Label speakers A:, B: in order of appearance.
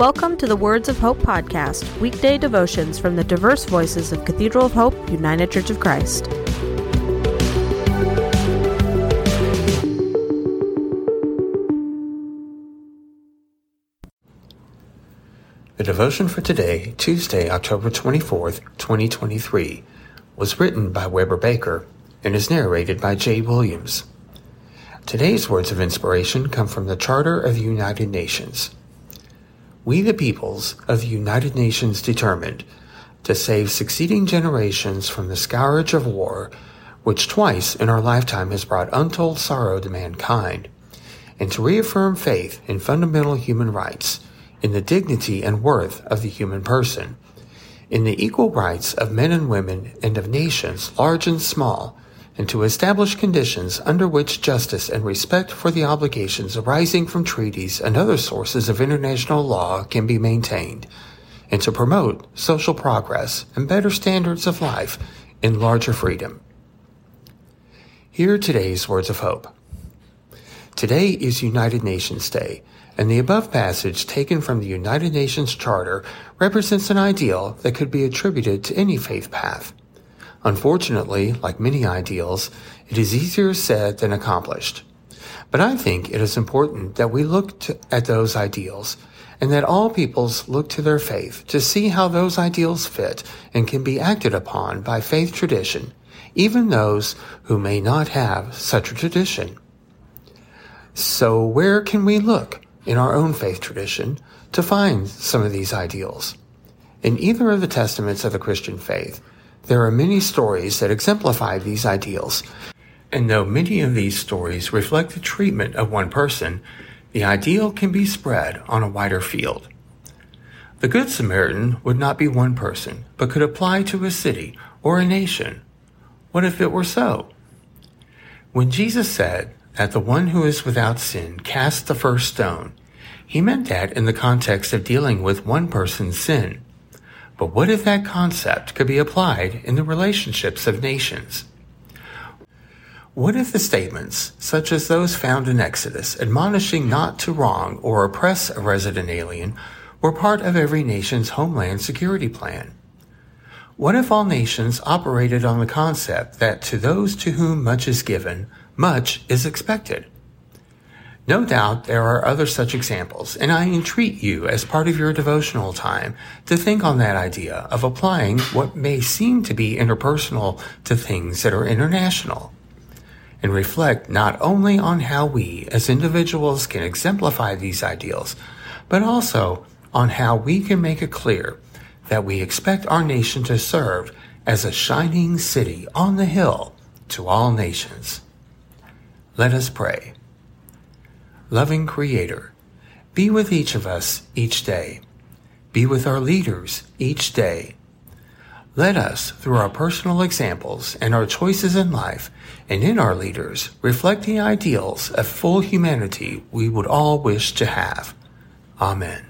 A: Welcome to the Words of Hope podcast, weekday devotions from the diverse voices of Cathedral of Hope, United Church of Christ.
B: The devotion for today, Tuesday, October 24th, 2023, was written by Weber Baker and is narrated by Jay Williams. Today's words of inspiration come from the Charter of the United Nations. We the peoples of the United Nations determined to save succeeding generations from the scourge of war, which twice in our lifetime has brought untold sorrow to mankind, and to reaffirm faith in fundamental human rights, in the dignity and worth of the human person, in the equal rights of men and women and of nations large and small, and to establish conditions under which justice and respect for the obligations arising from treaties and other sources of international law can be maintained, and to promote social progress and better standards of life in larger freedom. Hear today's words of hope. Today is United Nations Day, and the above passage taken from the United Nations Charter represents an ideal that could be attributed to any faith path. Unfortunately, like many ideals, it is easier said than accomplished. But I think it is important that we look to, at those ideals and that all peoples look to their faith to see how those ideals fit and can be acted upon by faith tradition, even those who may not have such a tradition. So where can we look in our own faith tradition to find some of these ideals? In either of the testaments of the Christian faith, there are many stories that exemplify these ideals, and though many of these stories reflect the treatment of one person, the ideal can be spread on a wider field. The Good Samaritan would not be one person, but could apply to a city or a nation. What if it were so? When Jesus said that the one who is without sin cast the first stone, he meant that in the context of dealing with one person's sin. But what if that concept could be applied in the relationships of nations? What if the statements, such as those found in Exodus, admonishing not to wrong or oppress a resident alien, were part of every nation's homeland security plan? What if all nations operated on the concept that to those to whom much is given, much is expected? No doubt there are other such examples, and I entreat you as part of your devotional time to think on that idea of applying what may seem to be interpersonal to things that are international. And reflect not only on how we as individuals can exemplify these ideals, but also on how we can make it clear that we expect our nation to serve as a shining city on the hill to all nations. Let us pray loving Creator, be with each of us each day. Be with our leaders each day. Let us, through our personal examples and our choices in life and in our leaders, reflect the ideals of full humanity we would all wish to have. Amen.